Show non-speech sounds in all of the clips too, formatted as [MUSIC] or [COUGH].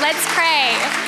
Let's pray.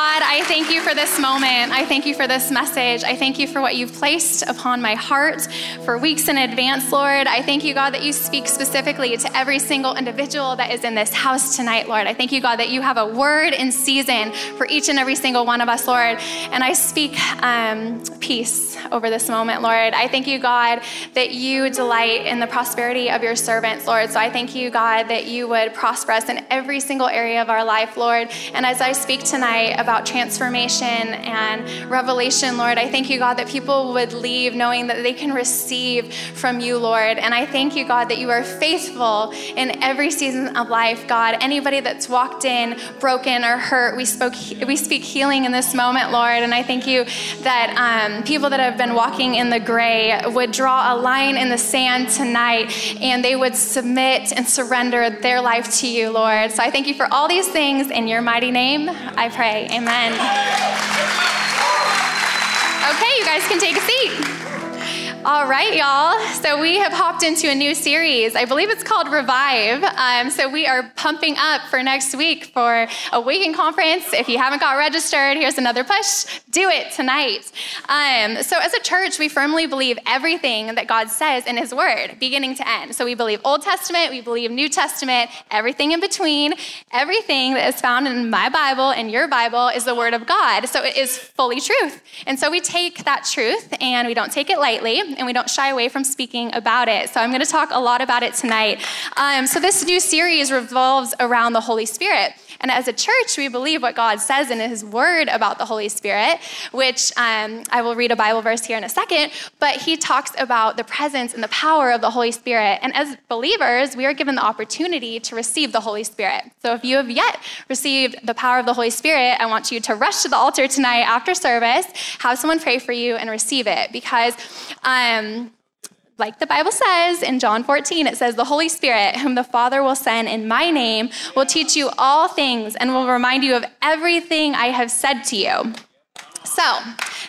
God, I thank you for this moment. I thank you for this message. I thank you for what you've placed upon my heart for weeks in advance, Lord. I thank you, God, that you speak specifically to every single individual that is in this house tonight, Lord. I thank you, God, that you have a word in season for each and every single one of us, Lord. And I speak um, peace over this moment, Lord. I thank you, God, that you delight in the prosperity of your servants, Lord. So I thank you, God, that you would prosper us in every single area of our life, Lord. And as I speak tonight, about transformation and revelation, Lord. I thank you, God, that people would leave knowing that they can receive from you, Lord. And I thank you, God, that you are faithful in every season of life, God. Anybody that's walked in broken or hurt, we spoke, we speak healing in this moment, Lord. And I thank you that um, people that have been walking in the gray would draw a line in the sand tonight and they would submit and surrender their life to you, Lord. So I thank you for all these things in your mighty name. I pray. Amen. Okay, you guys can take a seat. All right, y'all. So we have hopped into a new series. I believe it's called Revive. Um, so we are pumping up for next week for Awaken Conference. If you haven't got registered, here's another push. Do it tonight. Um, so as a church, we firmly believe everything that God says in His Word, beginning to end. So we believe Old Testament, we believe New Testament, everything in between, everything that is found in my Bible and your Bible is the Word of God. So it is fully truth. And so we take that truth and we don't take it lightly and we don't shy away from speaking about it. So I'm going to talk a lot about it tonight. Um, so this new series revolves around the Holy Spirit. And as a church, we believe what God says in His Word about the Holy Spirit, which um, I will read a Bible verse here in a second, but He talks about the presence and the power of the Holy Spirit. And as believers, we are given the opportunity to receive the Holy Spirit. So if you have yet received the power of the Holy Spirit, I want you to rush to the altar tonight after service, have someone pray for you, and receive it because. Um, Um, like the Bible says in John 14, it says, The Holy Spirit, whom the Father will send in my name, will teach you all things and will remind you of everything I have said to you. So,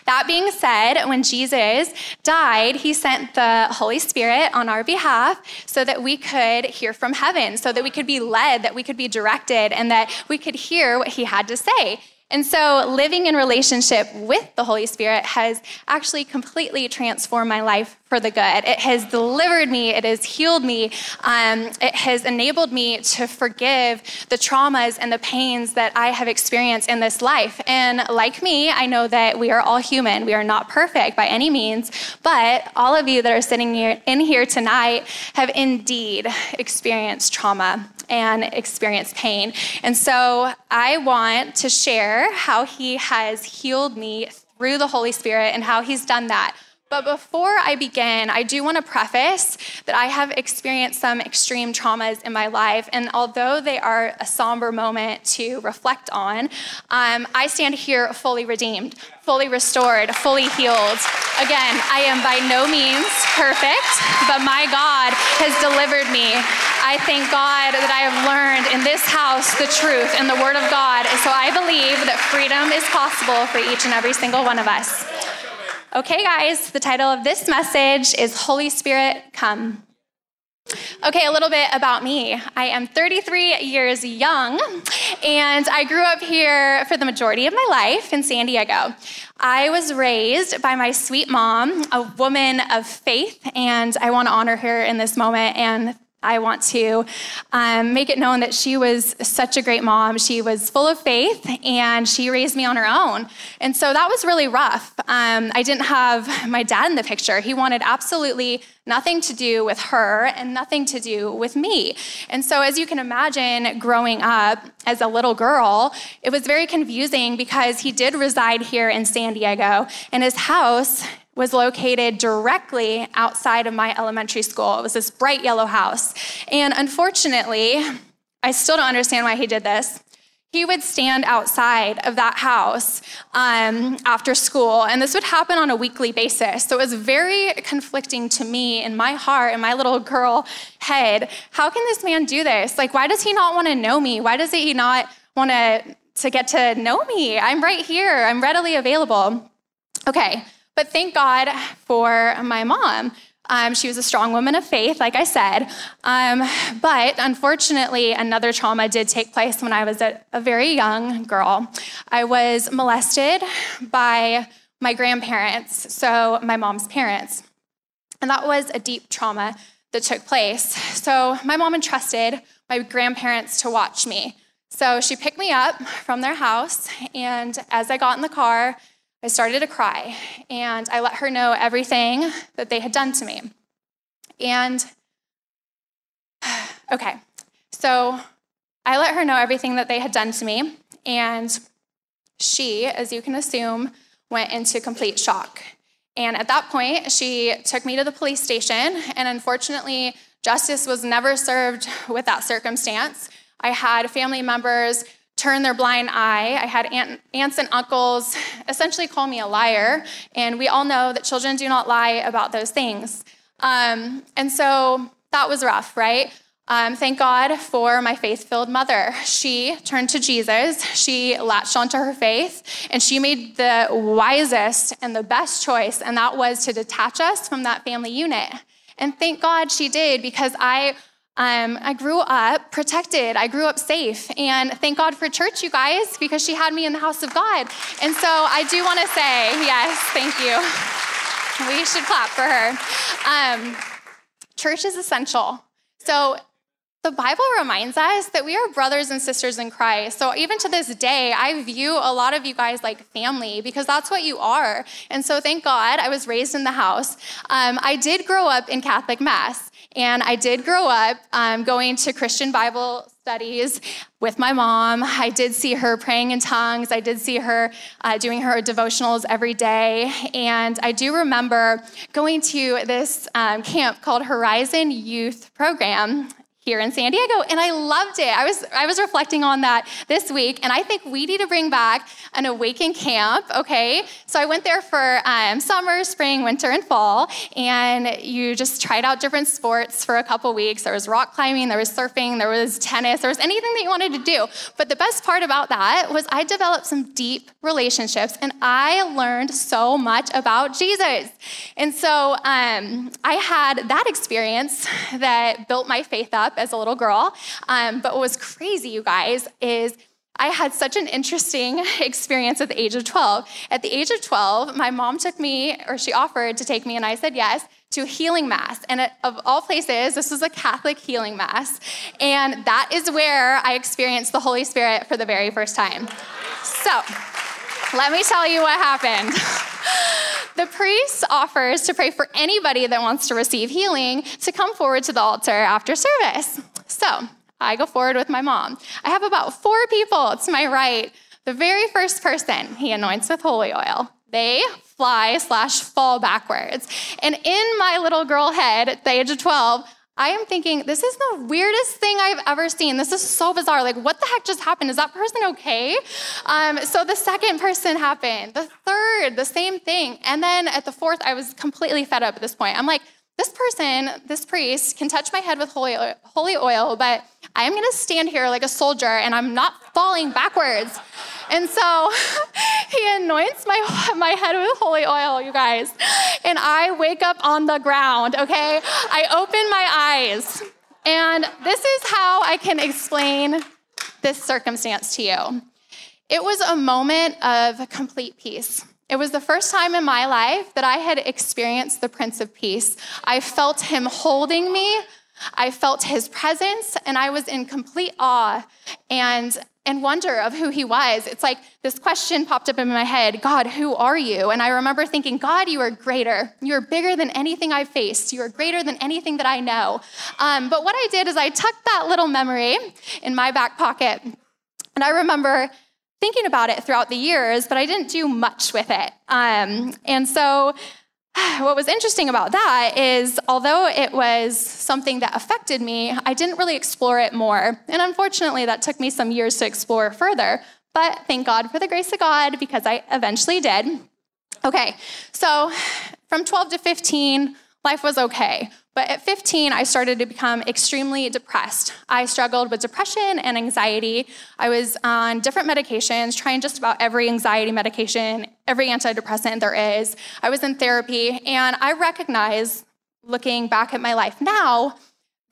that being said, when Jesus died, he sent the Holy Spirit on our behalf so that we could hear from heaven, so that we could be led, that we could be directed, and that we could hear what he had to say. And so, living in relationship with the Holy Spirit has actually completely transformed my life for the good. It has delivered me, it has healed me, um, it has enabled me to forgive the traumas and the pains that I have experienced in this life. And like me, I know that we are all human. We are not perfect by any means, but all of you that are sitting here in here tonight have indeed experienced trauma and experience pain. And so I want to share how he has healed me through the Holy Spirit and how he's done that. But before I begin, I do want to preface that I have experienced some extreme traumas in my life. And although they are a somber moment to reflect on, um, I stand here fully redeemed, fully restored, fully healed. Again, I am by no means perfect, but my God has delivered me. I thank God that I have learned in this house the truth and the Word of God. And so I believe that freedom is possible for each and every single one of us. Okay, guys, the title of this message is Holy Spirit Come. Okay, a little bit about me. I am 33 years young, and I grew up here for the majority of my life in San Diego. I was raised by my sweet mom, a woman of faith, and I want to honor her in this moment and I want to um, make it known that she was such a great mom. She was full of faith and she raised me on her own. And so that was really rough. Um, I didn't have my dad in the picture. He wanted absolutely nothing to do with her and nothing to do with me. And so, as you can imagine, growing up as a little girl, it was very confusing because he did reside here in San Diego and his house was located directly outside of my elementary school. It was this bright yellow house. And unfortunately, I still don't understand why he did this. he would stand outside of that house um, after school, and this would happen on a weekly basis. So it was very conflicting to me in my heart, in my little girl head. How can this man do this? Like, why does he not want to know me? Why does he not want to, to get to know me? I'm right here, I'm readily available. Okay, but thank God for my mom um, she was a strong woman of faith, like I said. Um, but unfortunately, another trauma did take place when I was a, a very young girl. I was molested by my grandparents, so my mom's parents. And that was a deep trauma that took place. So my mom entrusted my grandparents to watch me. So she picked me up from their house, and as I got in the car, I started to cry and I let her know everything that they had done to me. And [SIGHS] okay, so I let her know everything that they had done to me. And she, as you can assume, went into complete shock. And at that point, she took me to the police station. And unfortunately, justice was never served with that circumstance. I had family members turn their blind eye. I had aunt, aunts and uncles essentially call me a liar, and we all know that children do not lie about those things. Um, and so that was rough, right? Um, thank God for my faith filled mother. She turned to Jesus, she latched onto her faith, and she made the wisest and the best choice, and that was to detach us from that family unit. And thank God she did because I um, I grew up protected. I grew up safe. And thank God for church, you guys, because she had me in the house of God. And so I do want to say, yes, thank you. We should clap for her. Um, church is essential. So the Bible reminds us that we are brothers and sisters in Christ. So even to this day, I view a lot of you guys like family because that's what you are. And so thank God I was raised in the house. Um, I did grow up in Catholic Mass. And I did grow up um, going to Christian Bible studies with my mom. I did see her praying in tongues. I did see her uh, doing her devotionals every day. And I do remember going to this um, camp called Horizon Youth Program here in San Diego, and I loved it. I was I was reflecting on that this week, and I think we need to bring back an Awaken camp. Okay, so I went there for um, summer, spring, winter, and fall, and you just tried out different sports for a couple weeks. There was rock climbing, there was surfing, there was tennis, there was anything that you wanted to do. But the best part about that was I developed some deep relationships, and I learned so much about Jesus. And so um, I had that experience that built my faith up up as a little girl. Um, but what was crazy, you guys, is I had such an interesting [LAUGHS] experience at the age of 12. At the age of 12, my mom took me, or she offered to take me, and I said yes, to a healing mass. And of all places, this was a Catholic healing mass. And that is where I experienced the Holy Spirit for the very first time. So, let me tell you what happened. [LAUGHS] the priest offers to pray for anybody that wants to receive healing to come forward to the altar after service. So I go forward with my mom. I have about four people to my right. The very first person he anoints with holy oil. They fly slash fall backwards. And in my little girl head at the age of 12, I am thinking, this is the weirdest thing I've ever seen. This is so bizarre. Like, what the heck just happened? Is that person okay? Um, so the second person happened, the third, the same thing. And then at the fourth, I was completely fed up at this point. I'm like, this person, this priest, can touch my head with holy oil, holy oil but I am gonna stand here like a soldier and I'm not falling backwards. And so [LAUGHS] he anoints my, [LAUGHS] my head with holy oil, you guys. And I wake up on the ground, okay? I open my eyes. And this is how I can explain this circumstance to you. It was a moment of complete peace. It was the first time in my life that I had experienced the Prince of Peace. I felt him holding me, I felt his presence, and I was in complete awe and, and wonder of who he was. It's like this question popped up in my head God, who are you? And I remember thinking, God, you are greater. You are bigger than anything I've faced. You are greater than anything that I know. Um, but what I did is I tucked that little memory in my back pocket. And I remember thinking about it throughout the years, but I didn't do much with it. Um, and so [SIGHS] what was interesting about that is although it was something that affected me, I didn't really explore it more. And unfortunately, that took me some years to explore further. But thank God for the grace of God because I eventually did. Okay, so [SIGHS] from 12 to 15, life was okay. But at 15, I started to become extremely depressed. I struggled with depression and anxiety. I was on different medications, trying just about every anxiety medication, every antidepressant there is. I was in therapy, and I recognize, looking back at my life now,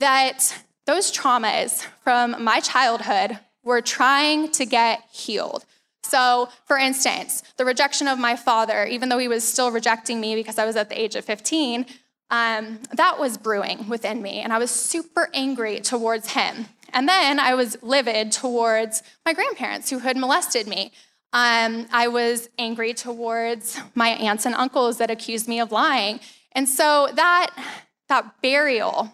that those traumas from my childhood were trying to get healed. So, for instance, the rejection of my father, even though he was still rejecting me because I was at the age of 15, um, that was brewing within me, and I was super angry towards him. And then I was livid towards my grandparents who had molested me. Um, I was angry towards my aunts and uncles that accused me of lying. And so that, that burial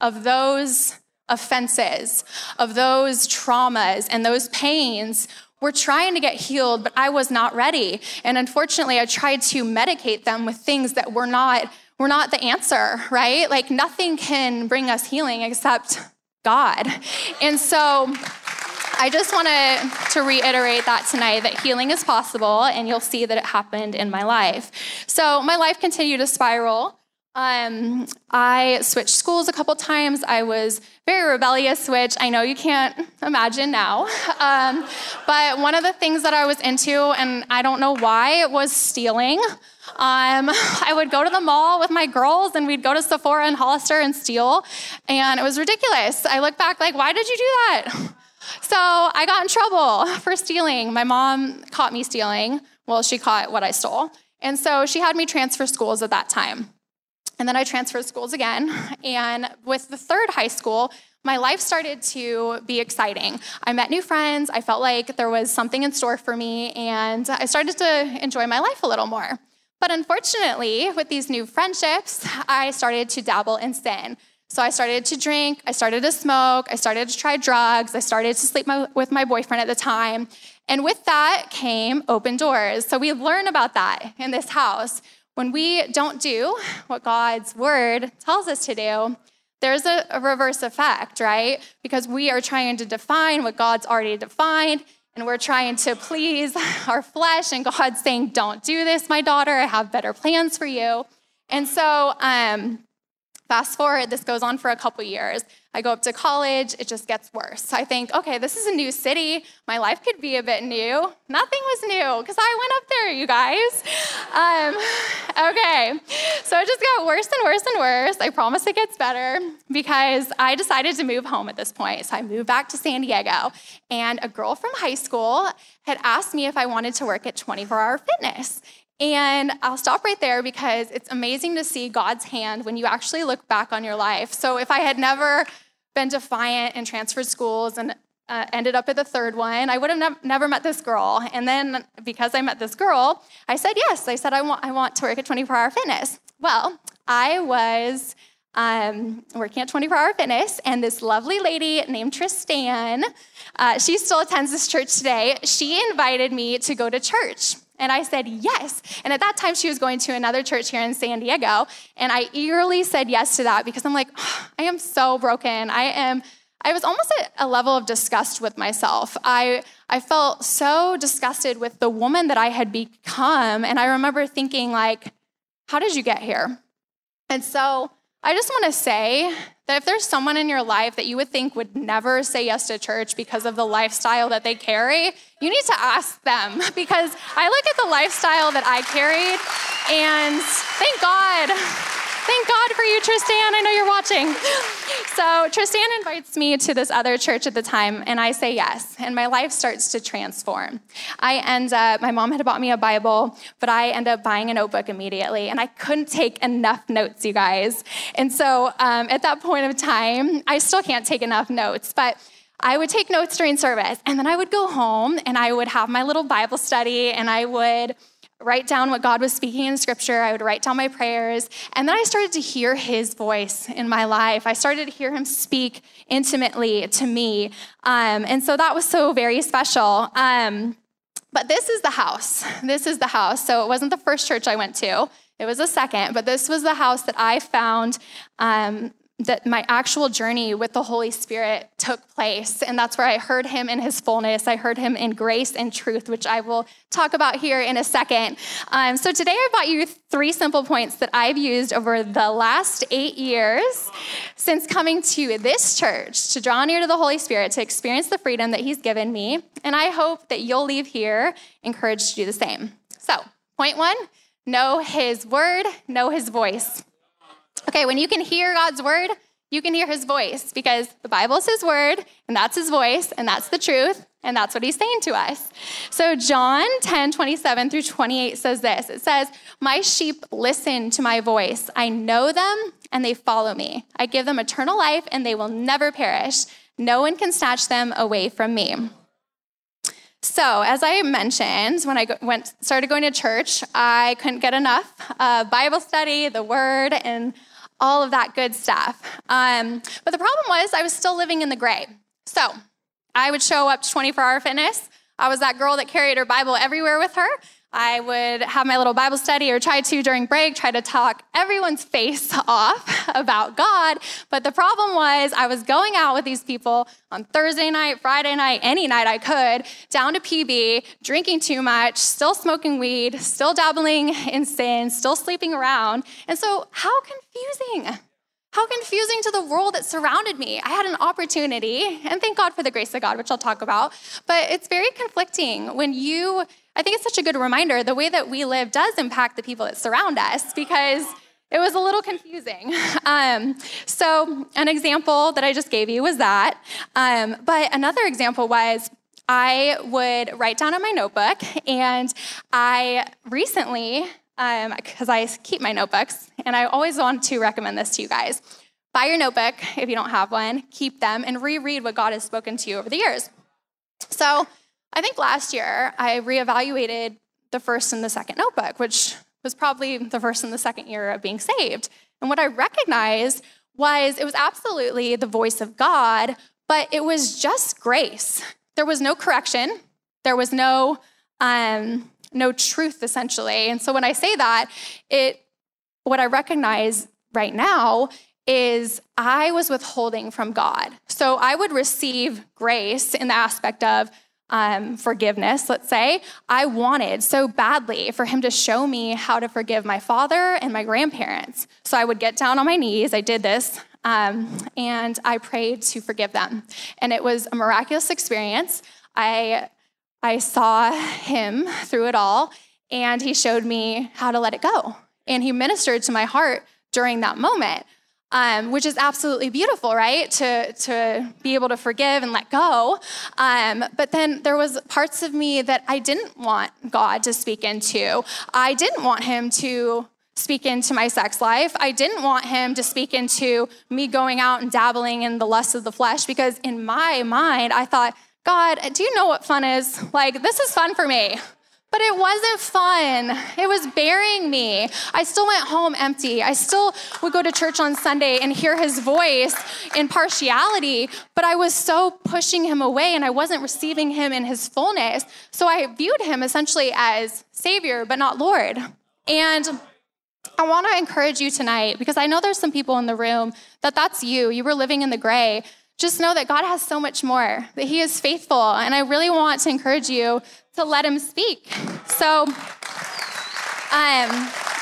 of those offenses, of those traumas, and those pains were trying to get healed, but I was not ready. And unfortunately, I tried to medicate them with things that were not we're not the answer, right? Like nothing can bring us healing except God. And so I just want to, to reiterate that tonight that healing is possible, and you'll see that it happened in my life. So my life continued to spiral. Um, I switched schools a couple times. I was very rebellious, which I know you can't imagine now. Um, but one of the things that I was into, and I don't know why, was stealing. Um, [LAUGHS] I would go to the mall with my girls and we'd go to Sephora and Hollister and steal. And it was ridiculous. I look back like, why did you do that? [LAUGHS] So I got in trouble [LAUGHS] for stealing. My mom caught me stealing. Well, she caught what I stole. And so she had me transfer schools at that time. And then I transferred schools again. And with the third high school, my life started to be exciting. I met new friends. I felt like there was something in store for me. And I started to enjoy my life a little more. But unfortunately, with these new friendships, I started to dabble in sin. So I started to drink, I started to smoke, I started to try drugs, I started to sleep my, with my boyfriend at the time. And with that came open doors. So we learn about that in this house. When we don't do what God's word tells us to do, there's a, a reverse effect, right? Because we are trying to define what God's already defined, and we're trying to please [LAUGHS] our flesh, and God's saying, Don't do this, my daughter. I have better plans for you. And so, um, fast forward, this goes on for a couple years. I go up to college, it just gets worse. I think, okay, this is a new city. My life could be a bit new. Nothing was new because I went up there, you guys. Um, [LAUGHS] okay, so it just got worse and worse and worse. I promise it gets better because I decided to move home at this point. So I moved back to San Diego, and a girl from high school had asked me if I wanted to work at 24 Hour Fitness. And I'll stop right there because it's amazing to see God's hand when you actually look back on your life. So if I had never been defiant and transferred schools and uh, ended up at the third one. I would have ne- never met this girl. And then because I met this girl, I said yes. I said, I want, I want to work at 24 Hour Fitness. Well, I was um, working at 24 Hour Fitness, and this lovely lady named Tristan, uh, she still attends this church today. She invited me to go to church. And I said, yes. And at that time, she was going to another church here in San Diego. And I eagerly said yes to that because I'm like, oh, I am so broken. I am, I was almost at a level of disgust with myself. I, I felt so disgusted with the woman that I had become. And I remember thinking, like, how did you get here? And so I just want to say that if there's someone in your life that you would think would never say yes to church because of the lifestyle that they carry, you need to ask them. [LAUGHS] Because I look at the lifestyle that I carried and thank God Thank God for you, Tristan. I know you're watching. So, Tristan invites me to this other church at the time, and I say yes, and my life starts to transform. I end up, my mom had bought me a Bible, but I end up buying a notebook immediately, and I couldn't take enough notes, you guys. And so, um, at that point of time, I still can't take enough notes, but I would take notes during service, and then I would go home and I would have my little Bible study, and I would write down what God was speaking in scripture. I would write down my prayers. And then I started to hear his voice in my life. I started to hear him speak intimately to me. Um, and so that was so very special. Um, but this is the house. This is the house. So it wasn't the first church I went to. It was a second, but this was the house that I found um, that my actual journey with the Holy Spirit took place. And that's where I heard him in his fullness. I heard him in grace and truth, which I will talk about here in a second. Um, so today I brought you three simple points that I've used over the last eight years since coming to this church to draw near to the Holy Spirit, to experience the freedom that he's given me. And I hope that you'll leave here encouraged to do the same. So, point one know his word, know his voice. Okay, when you can hear God's word, you can hear his voice because the Bible is his word, and that's his voice, and that's the truth, and that's what he's saying to us. So, John 10 27 through 28 says this It says, My sheep listen to my voice. I know them, and they follow me. I give them eternal life, and they will never perish. No one can snatch them away from me. So, as I mentioned, when I went started going to church, I couldn't get enough uh, Bible study, the Word, and all of that good stuff. Um, but the problem was, I was still living in the gray. So I would show up to 24 Hour Fitness. I was that girl that carried her Bible everywhere with her. I would have my little Bible study or try to during break, try to talk everyone's face [LAUGHS] off about God. But the problem was, I was going out with these people on Thursday night, Friday night, any night I could, down to PB, drinking too much, still smoking weed, still dabbling in sin, still sleeping around. And so, how confusing. How confusing to the world that surrounded me. I had an opportunity, and thank God for the grace of God, which I'll talk about, but it's very conflicting when you I think it's such a good reminder. The way that we live does impact the people that surround us because it was a little confusing. [LAUGHS] Um, so, an example that I just gave you was that. Um, but another example was I would write down on my notebook, and I recently, because um, I keep my notebooks, and I always want to recommend this to you guys. Buy your notebook if you don't have one, keep them, and reread what God has spoken to you over the years. So, I think last year I reevaluated the first and the second notebook, which was probably the first and the second year of being saved. And what I recognized was it was absolutely the voice of God, but it was just grace. There was no correction, there was no um, no truth essentially. And so when I say that, it what I recognize right now is I was withholding from God. So I would receive grace in the aspect of um, forgiveness, let's say, I wanted so badly for him to show me how to forgive my father and my grandparents. So I would get down on my knees, I did this, um, and I prayed to forgive them. And it was a miraculous experience. I, I saw him through it all, and he showed me how to let it go. And he ministered to my heart during that moment um, which is absolutely beautiful, right? To, to be able to forgive and let go. Um, but then there was parts of me that I didn't want God to speak into. I didn't want him to speak into my sex life. I didn't want him to speak into me going out and dabbling in the lust of the flesh because in my mind, I thought, God, do you know what fun is? Like, this is fun for me. But it wasn't fun. It was burying me. I still went home empty. I still would go to church on Sunday and hear his voice in partiality, but I was so pushing him away and I wasn't receiving him in his fullness. So I viewed him essentially as Savior, but not Lord. And I want to encourage you tonight because I know there's some people in the room that that's you. You were living in the gray just know that God has so much more, that He is faithful. And I really want to encourage you to let Him speak. So um,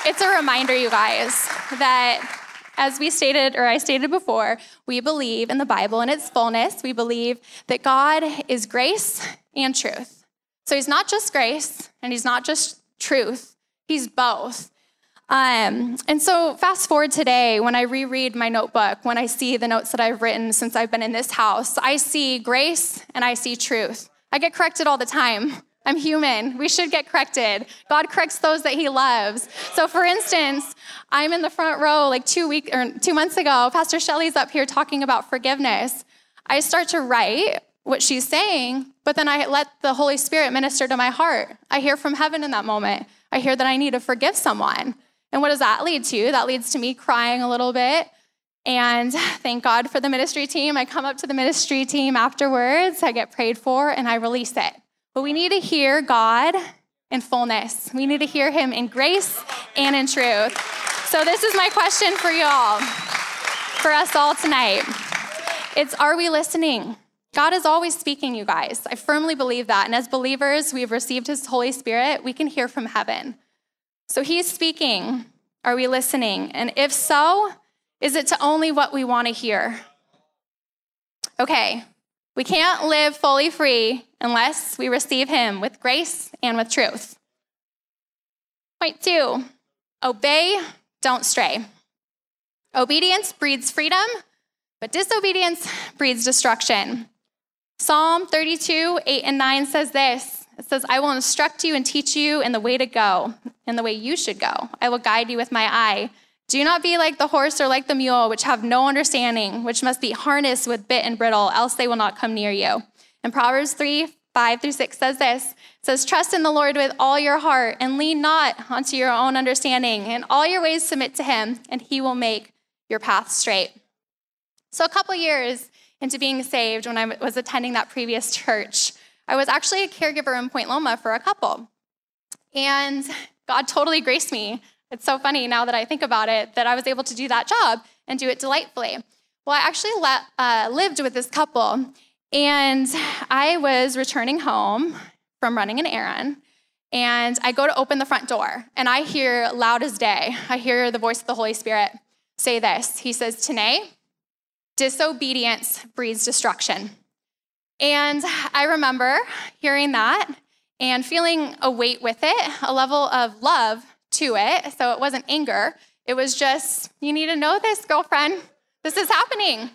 it's a reminder, you guys, that as we stated, or I stated before, we believe in the Bible in its fullness. We believe that God is grace and truth. So He's not just grace and He's not just truth, He's both. Um, and so, fast forward today, when I reread my notebook, when I see the notes that I've written since I've been in this house, I see grace and I see truth. I get corrected all the time. I'm human. We should get corrected. God corrects those that He loves. So, for instance, I'm in the front row like two weeks or two months ago. Pastor Shelley's up here talking about forgiveness. I start to write what she's saying, but then I let the Holy Spirit minister to my heart. I hear from heaven in that moment. I hear that I need to forgive someone. And what does that lead to? That leads to me crying a little bit. And thank God for the ministry team. I come up to the ministry team afterwards, I get prayed for, and I release it. But we need to hear God in fullness. We need to hear him in grace and in truth. So, this is my question for y'all, for us all tonight. It's are we listening? God is always speaking, you guys. I firmly believe that. And as believers, we've received his Holy Spirit, we can hear from heaven. So he's speaking. Are we listening? And if so, is it to only what we want to hear? Okay, we can't live fully free unless we receive him with grace and with truth. Point two obey, don't stray. Obedience breeds freedom, but disobedience breeds destruction. Psalm 32, 8 and 9 says this It says, I will instruct you and teach you in the way to go, in the way you should go. I will guide you with my eye. Do not be like the horse or like the mule, which have no understanding, which must be harnessed with bit and bridle, else they will not come near you. And Proverbs 3, 5 through 6 says this it says, Trust in the Lord with all your heart and lean not onto your own understanding. In all your ways submit to him, and he will make your path straight. So, a couple years into being saved when I was attending that previous [LAUGHS] church. I was actually a caregiver in Point Loma for a couple. And God totally graced me. It's so funny now that I think about it that I was able to do that job and do it delightfully. Well, I actually le- uh, lived with this couple, and I was returning home from running an errand. And I go to open the front door, and I hear loud as day, I hear the voice of the Holy Spirit say this. He says, Tanae, disobedience breeds destruction. And I remember hearing that and feeling a weight with it, a level of love to it. So it wasn't anger, it was just, you need to know this, girlfriend. This is happening.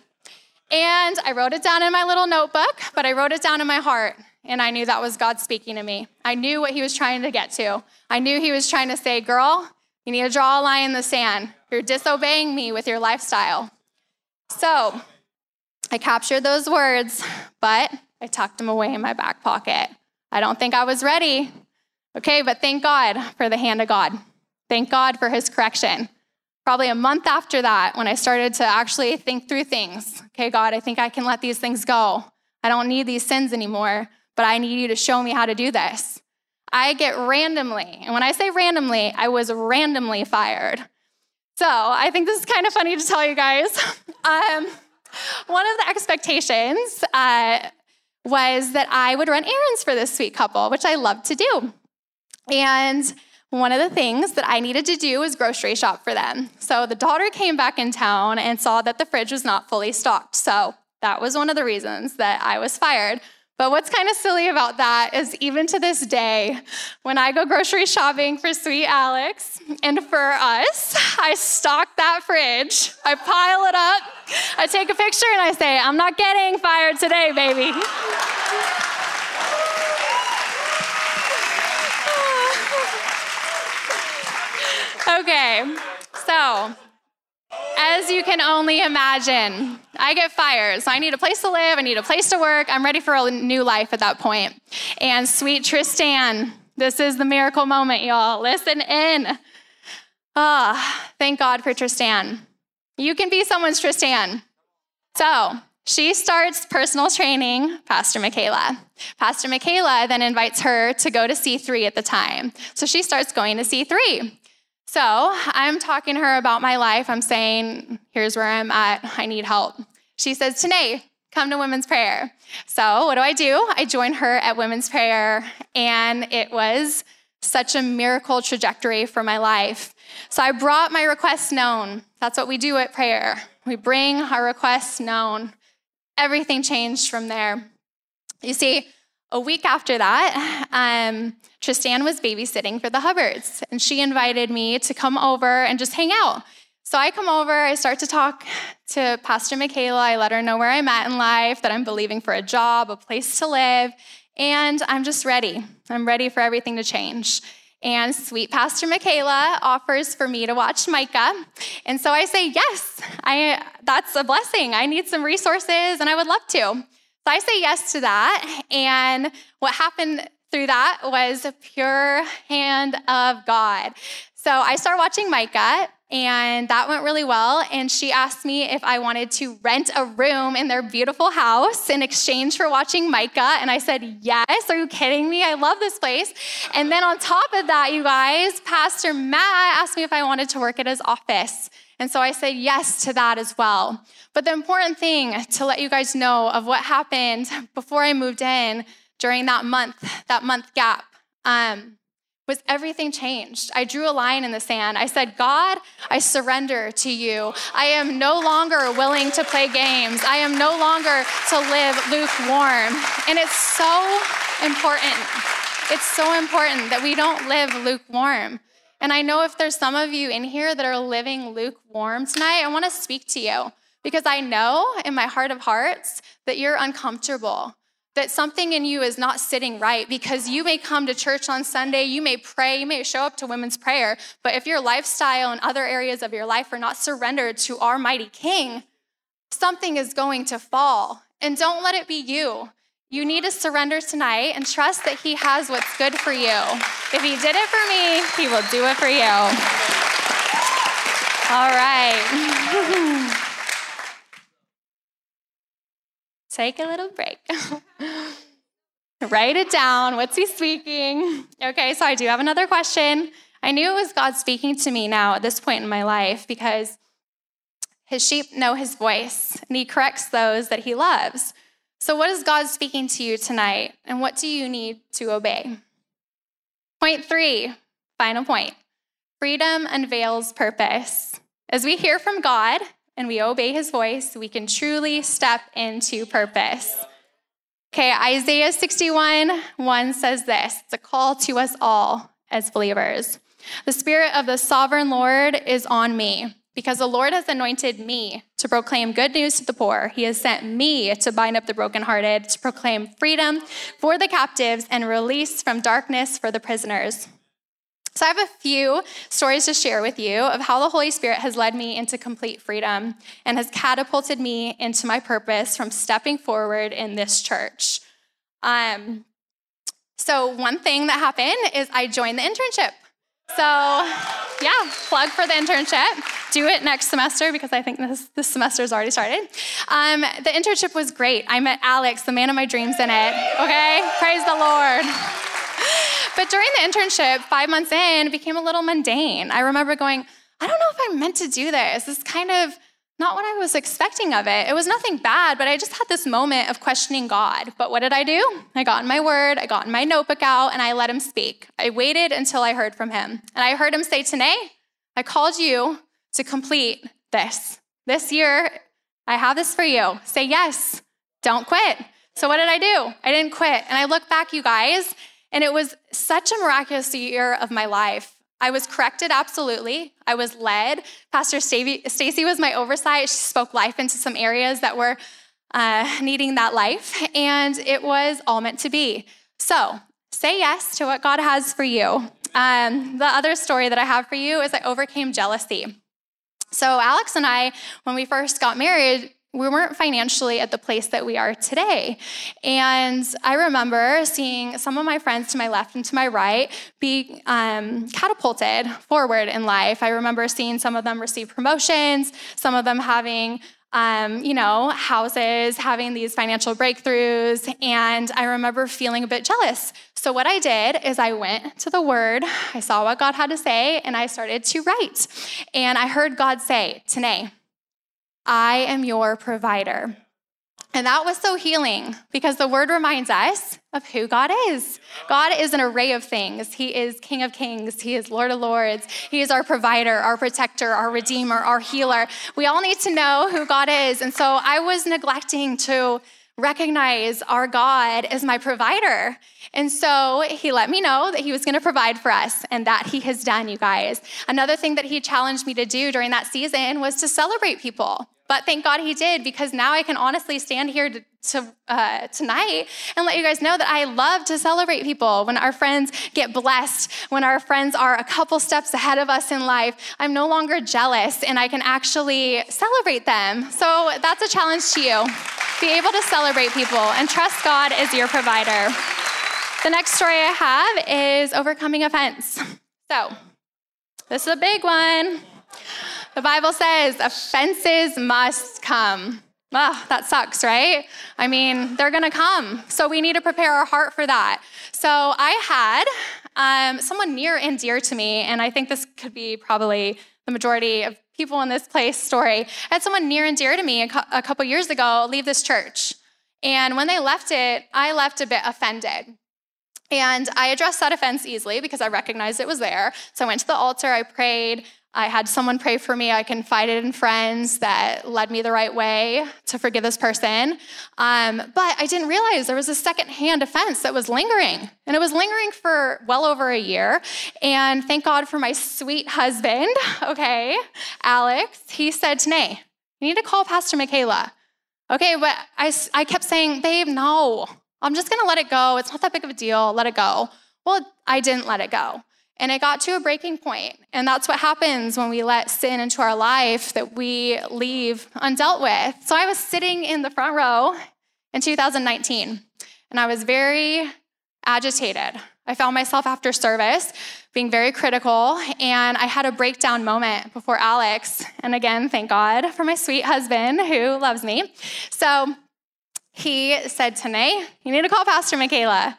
And I wrote it down in my little notebook, but I wrote it down in my heart. And I knew that was God speaking to me. I knew what He was trying to get to. I knew He was trying to say, Girl, you need to draw a line in the sand. You're disobeying me with your lifestyle. So I captured those words, but I tucked them away in my back pocket. I don't think I was ready. Okay, but thank God for the hand of God. Thank God for his correction. Probably a month after that, when I started to actually think through things, okay, God, I think I can let these things go. I don't need these sins anymore, but I need you to show me how to do this. I get randomly, and when I say randomly, I was randomly fired. So I think this is kind of funny to tell you guys. [LAUGHS] Um, one of the expectations uh, was that I would run errands for this sweet couple, which I love to do. And one of the things that I needed to do was grocery shop for them. So the daughter came back in town and saw that the fridge was not fully stocked. So that was one of the reasons that I was fired. But what's kind of silly about that is even to this day, when I go grocery shopping for sweet Alex and for us, [LAUGHS] I stock that fridge, I pile it up, I take a picture, and I say, I'm not getting fired today, baby. Okay, so as you can only imagine, I get fired. So I need a place to live, I need a place to work. I'm ready for a new life at that point. And sweet Tristan, this is the miracle moment, y'all. Listen in. Ah, oh, thank God for Tristan. You can be someone's Tristan. So she starts personal training Pastor Michaela. Pastor Michaela then invites her to go to C3 at the time. So she starts going to C3. So I'm talking to her about my life. I'm saying, here's where I'm at. I need help. She says, Tanae, come to women's prayer. So what do I do? I join her at women's prayer, and it was such a miracle trajectory for my life. So I brought my requests known. That's what we do at prayer. We bring our requests known. Everything changed from there. You see, a week after that, um, Tristan was babysitting for the Hubbards, and she invited me to come over and just hang out. So I come over, I start to talk to Pastor Michaela. I let her know where I'm at in life, that I'm believing for a job, a place to live, and I'm just ready. I'm ready for everything to change. And sweet Pastor Michaela offers for me to watch Micah. And so I say, yes, I, that's a blessing. I need some resources and I would love to. So I say yes to that. And what happened through that was a pure hand of God. So I started watching Micah, and that went really well. And she asked me if I wanted to rent a room in their beautiful house in exchange for watching Micah. And I said, Yes. Are you kidding me? I love this place. And then on top of that, you guys, Pastor Matt asked me if I wanted to work at his office. And so I said yes to that as well. But the important thing to let you guys know of what happened before I moved in during that month, that month gap, um, was everything changed. I drew a line in the sand. I said, God, I surrender to you. I am no longer willing to play games. I am no longer to live lukewarm. And it's so important. It's so important that we don't live lukewarm. And I know if there's some of you in here that are living lukewarm tonight, I want to speak to you because I know in my heart of hearts that you're uncomfortable that something in you is not sitting right because you may come to church on Sunday, you may pray, you may show up to women's prayer, but if your lifestyle and other areas of your life are not surrendered to our mighty King, something is going to fall. And don't let it be you. You need to surrender tonight and trust that He has what's good for you. If He did it for me, He will do it for you. All right. [LAUGHS] take a little break. Write it down. What's he speaking? Okay, so I do have another question. I knew it was God speaking to me now at this point in my life because his sheep know his voice and he corrects those that he loves. So, what is God speaking to you tonight and what do you need to obey? Point three, final point freedom unveils purpose. As we hear from God, and we obey his voice, we can truly step into purpose. Okay, Isaiah 61 1 says this it's a call to us all as believers. The Spirit of the sovereign Lord is on me because the Lord has anointed me to proclaim good news to the poor. He has sent me to bind up the brokenhearted, to proclaim freedom for the captives and release from darkness for the prisoners so, I have a few stories to share with you of how the Holy Spirit has led me into complete freedom and has catapulted me into my purpose from stepping forward in this church. Um, so, one thing that happened is I joined the internship. So, yeah, plug for the internship. Do it next semester because I think this, this semester has already started. Um, the internship was great. I met Alex, the man of my dreams, in it. Okay? Praise the Lord. But during the internship, five months in, it became a little mundane. I remember going, I don't know if I'm meant to do this. This is kind of not what I was expecting of it. It was nothing bad, but I just had this moment of questioning God. But what did I do? I got in my word, I got in my notebook out, and I let him speak. I waited until I heard from him. And I heard him say, Tanae, I called you to complete this. This year, I have this for you. Say yes. Don't quit. So what did I do? I didn't quit. And I look back, you guys, and it was such a miraculous year of my life. I was corrected, absolutely. I was led. Pastor Stacy was my oversight. She spoke life into some areas that were uh, needing that life, and it was all meant to be. So say yes to what God has for you. Um, the other story that I have for you is I overcame jealousy. So, Alex and I, when we first got married, we weren't financially at the place that we are today. And I remember seeing some of my friends to my left and to my right be um, catapulted forward in life. I remember seeing some of them receive promotions, some of them having um, you know, houses, having these financial breakthroughs. And I remember feeling a bit jealous. So, what I did is I went to the Word, I saw what God had to say, and I started to write. And I heard God say, Tanae, I am your provider. And that was so healing because the word reminds us of who God is. God is an array of things. He is King of Kings, He is Lord of Lords, He is our provider, our protector, our redeemer, our healer. We all need to know who God is. And so I was neglecting to recognize our God as my provider. And so he let me know that he was going to provide for us, and that he has done, you guys. Another thing that he challenged me to do during that season was to celebrate people. But thank God he did because now I can honestly stand here to, uh, tonight and let you guys know that I love to celebrate people. When our friends get blessed, when our friends are a couple steps ahead of us in life, I'm no longer jealous and I can actually celebrate them. So that's a challenge to you. Be able to celebrate people and trust God as your provider. The next story I have is overcoming offense. [LAUGHS] So, this is a big one. The Bible says offenses must come. Oh, that sucks, right? I mean, they're gonna come. So we need to prepare our heart for that. So I had um, someone near and dear to me, and I think this could be probably the majority of people in this place story. I had someone near and dear to me a, a couple years ago leave this church. And when they left it, I left a bit offended. And I addressed that offense easily because I recognized it was there. So I went to the altar, I prayed, I had someone pray for me. I confided in friends that led me the right way to forgive this person. Um, but I didn't realize there was a secondhand offense that was lingering. And it was lingering for well over a year. And thank God for my sweet husband, [LAUGHS] okay, Alex. He said, Tanae, you need to call Pastor Michaela. Okay, but I, I kept saying, babe, no, I'm just gonna let it go. It's not that big of a deal. Let it go. Well, I didn't let it go. And it got to a breaking point. And that's what happens when we let sin into our life that we leave undealt with. So I was sitting in the front row in 2019, and I was very agitated. I found myself after service being very critical, and I had a breakdown moment before Alex. And again, thank God for my sweet husband who loves me. So he said, Tanae, you need to call Pastor Michaela.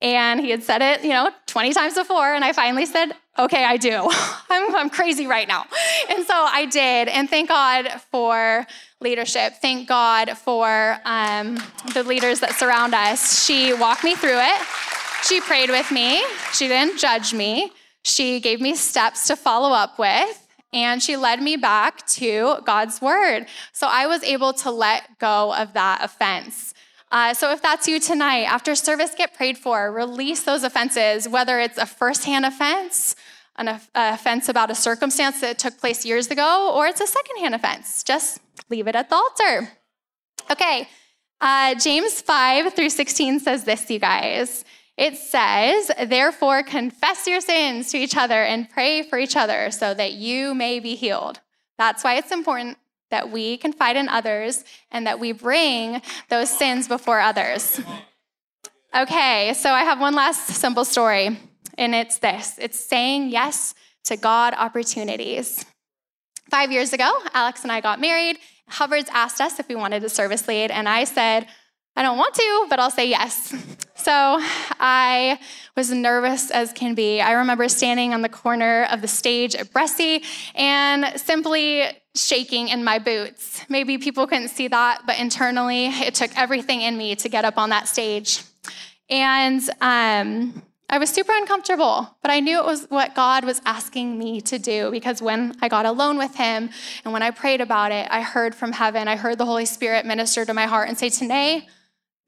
And he had said it, you know, 20 times before. And I finally said, okay, I do. [LAUGHS] I'm, I'm crazy right now. And so I did. And thank God for leadership. Thank God for um, the leaders that surround us. She walked me through it. She prayed with me. She didn't judge me. She gave me steps to follow up with. And she led me back to God's word. So I was able to let go of that offense. Uh, so if that's you tonight, after service, get prayed for. Release those offenses, whether it's a firsthand offense, an offense about a circumstance that took place years ago, or it's a secondhand offense. Just leave it at the altar. Okay, uh, James 5 through 16 says this, you guys. It says, Therefore, confess your sins to each other and pray for each other so that you may be healed. That's why it's important that we confide in others and that we bring those sins before others. Okay, so I have one last simple story, and it's this it's saying yes to God opportunities. Five years ago, Alex and I got married. Hubbard's asked us if we wanted a service lead, and I said, I don't want to, but I'll say yes. So I was nervous as can be. I remember standing on the corner of the stage at Bressie and simply shaking in my boots. Maybe people couldn't see that, but internally, it took everything in me to get up on that stage. And um, I was super uncomfortable, but I knew it was what God was asking me to do because when I got alone with Him and when I prayed about it, I heard from heaven, I heard the Holy Spirit minister to my heart and say, Tanae,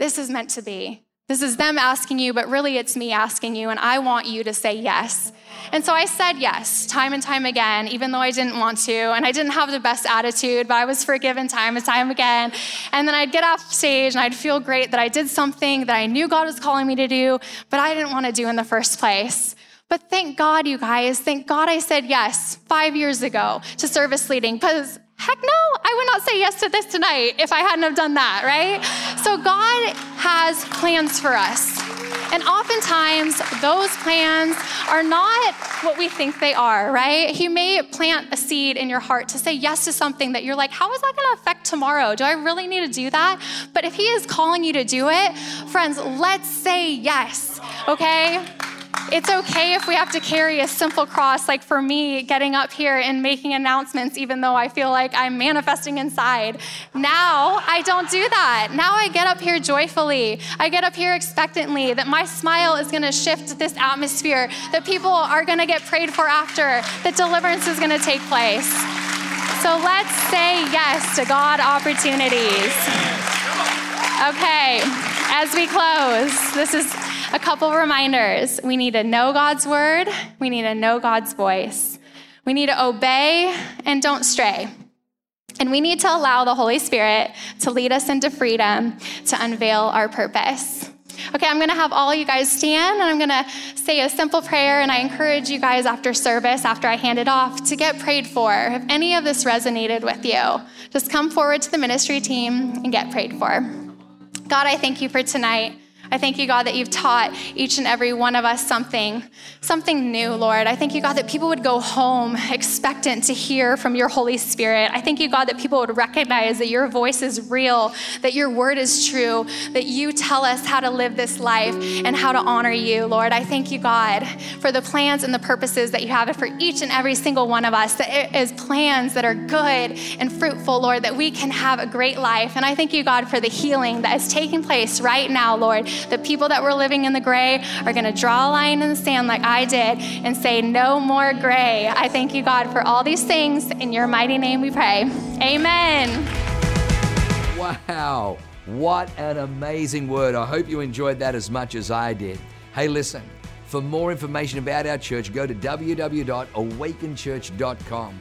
this is meant to be. This is them asking you, but really it's me asking you, and I want you to say yes. And so I said yes time and time again, even though I didn't want to, and I didn't have the best attitude, but I was forgiven time and time again. And then I'd get off stage and I'd feel great that I did something that I knew God was calling me to do, but I didn't want to do in the first place. But thank God, you guys, thank God I said yes five years ago to service leading because Heck no, I would not say yes to this tonight if I hadn't have done that, right? So God has plans for us. And oftentimes, those plans are not what we think they are, right? He may plant a seed in your heart to say yes to something that you're like, how is that going to affect tomorrow? Do I really need to do that? But if He is calling you to do it, friends, let's say yes, okay? It's okay if we have to carry a simple cross, like for me, getting up here and making announcements, even though I feel like I'm manifesting inside. Now I don't do that. Now I get up here joyfully. I get up here expectantly that my smile is going to shift this atmosphere, that people are going to get prayed for after, that deliverance is going to take place. So let's say yes to God opportunities. Okay, as we close, this is a couple reminders. We need to know God's word, we need to know God's voice, we need to obey and don't stray. And we need to allow the Holy Spirit to lead us into freedom to unveil our purpose. Okay, I'm gonna have all you guys stand and I'm gonna say a simple prayer. And I encourage you guys after service, after I hand it off, to get prayed for. If any of this resonated with you, just come forward to the ministry team and get prayed for. God, I thank you for tonight. I thank you, God, that you've taught each and every one of us something, something new, Lord. I thank you, God, that people would go home expectant to hear from your Holy Spirit. I thank you, God, that people would recognize that your voice is real, that your word is true, that you tell us how to live this life and how to honor you, Lord. I thank you, God, for the plans and the purposes that you have for each and every single one of us, that it is plans that are good and fruitful, Lord, that we can have a great life. And I thank you, God, for the healing that is taking place right now, Lord. The people that were living in the gray are going to draw a line in the sand like I did and say, No more gray. I thank you, God, for all these things. In your mighty name we pray. Amen. Wow. What an amazing word. I hope you enjoyed that as much as I did. Hey, listen, for more information about our church, go to www.awakenchurch.com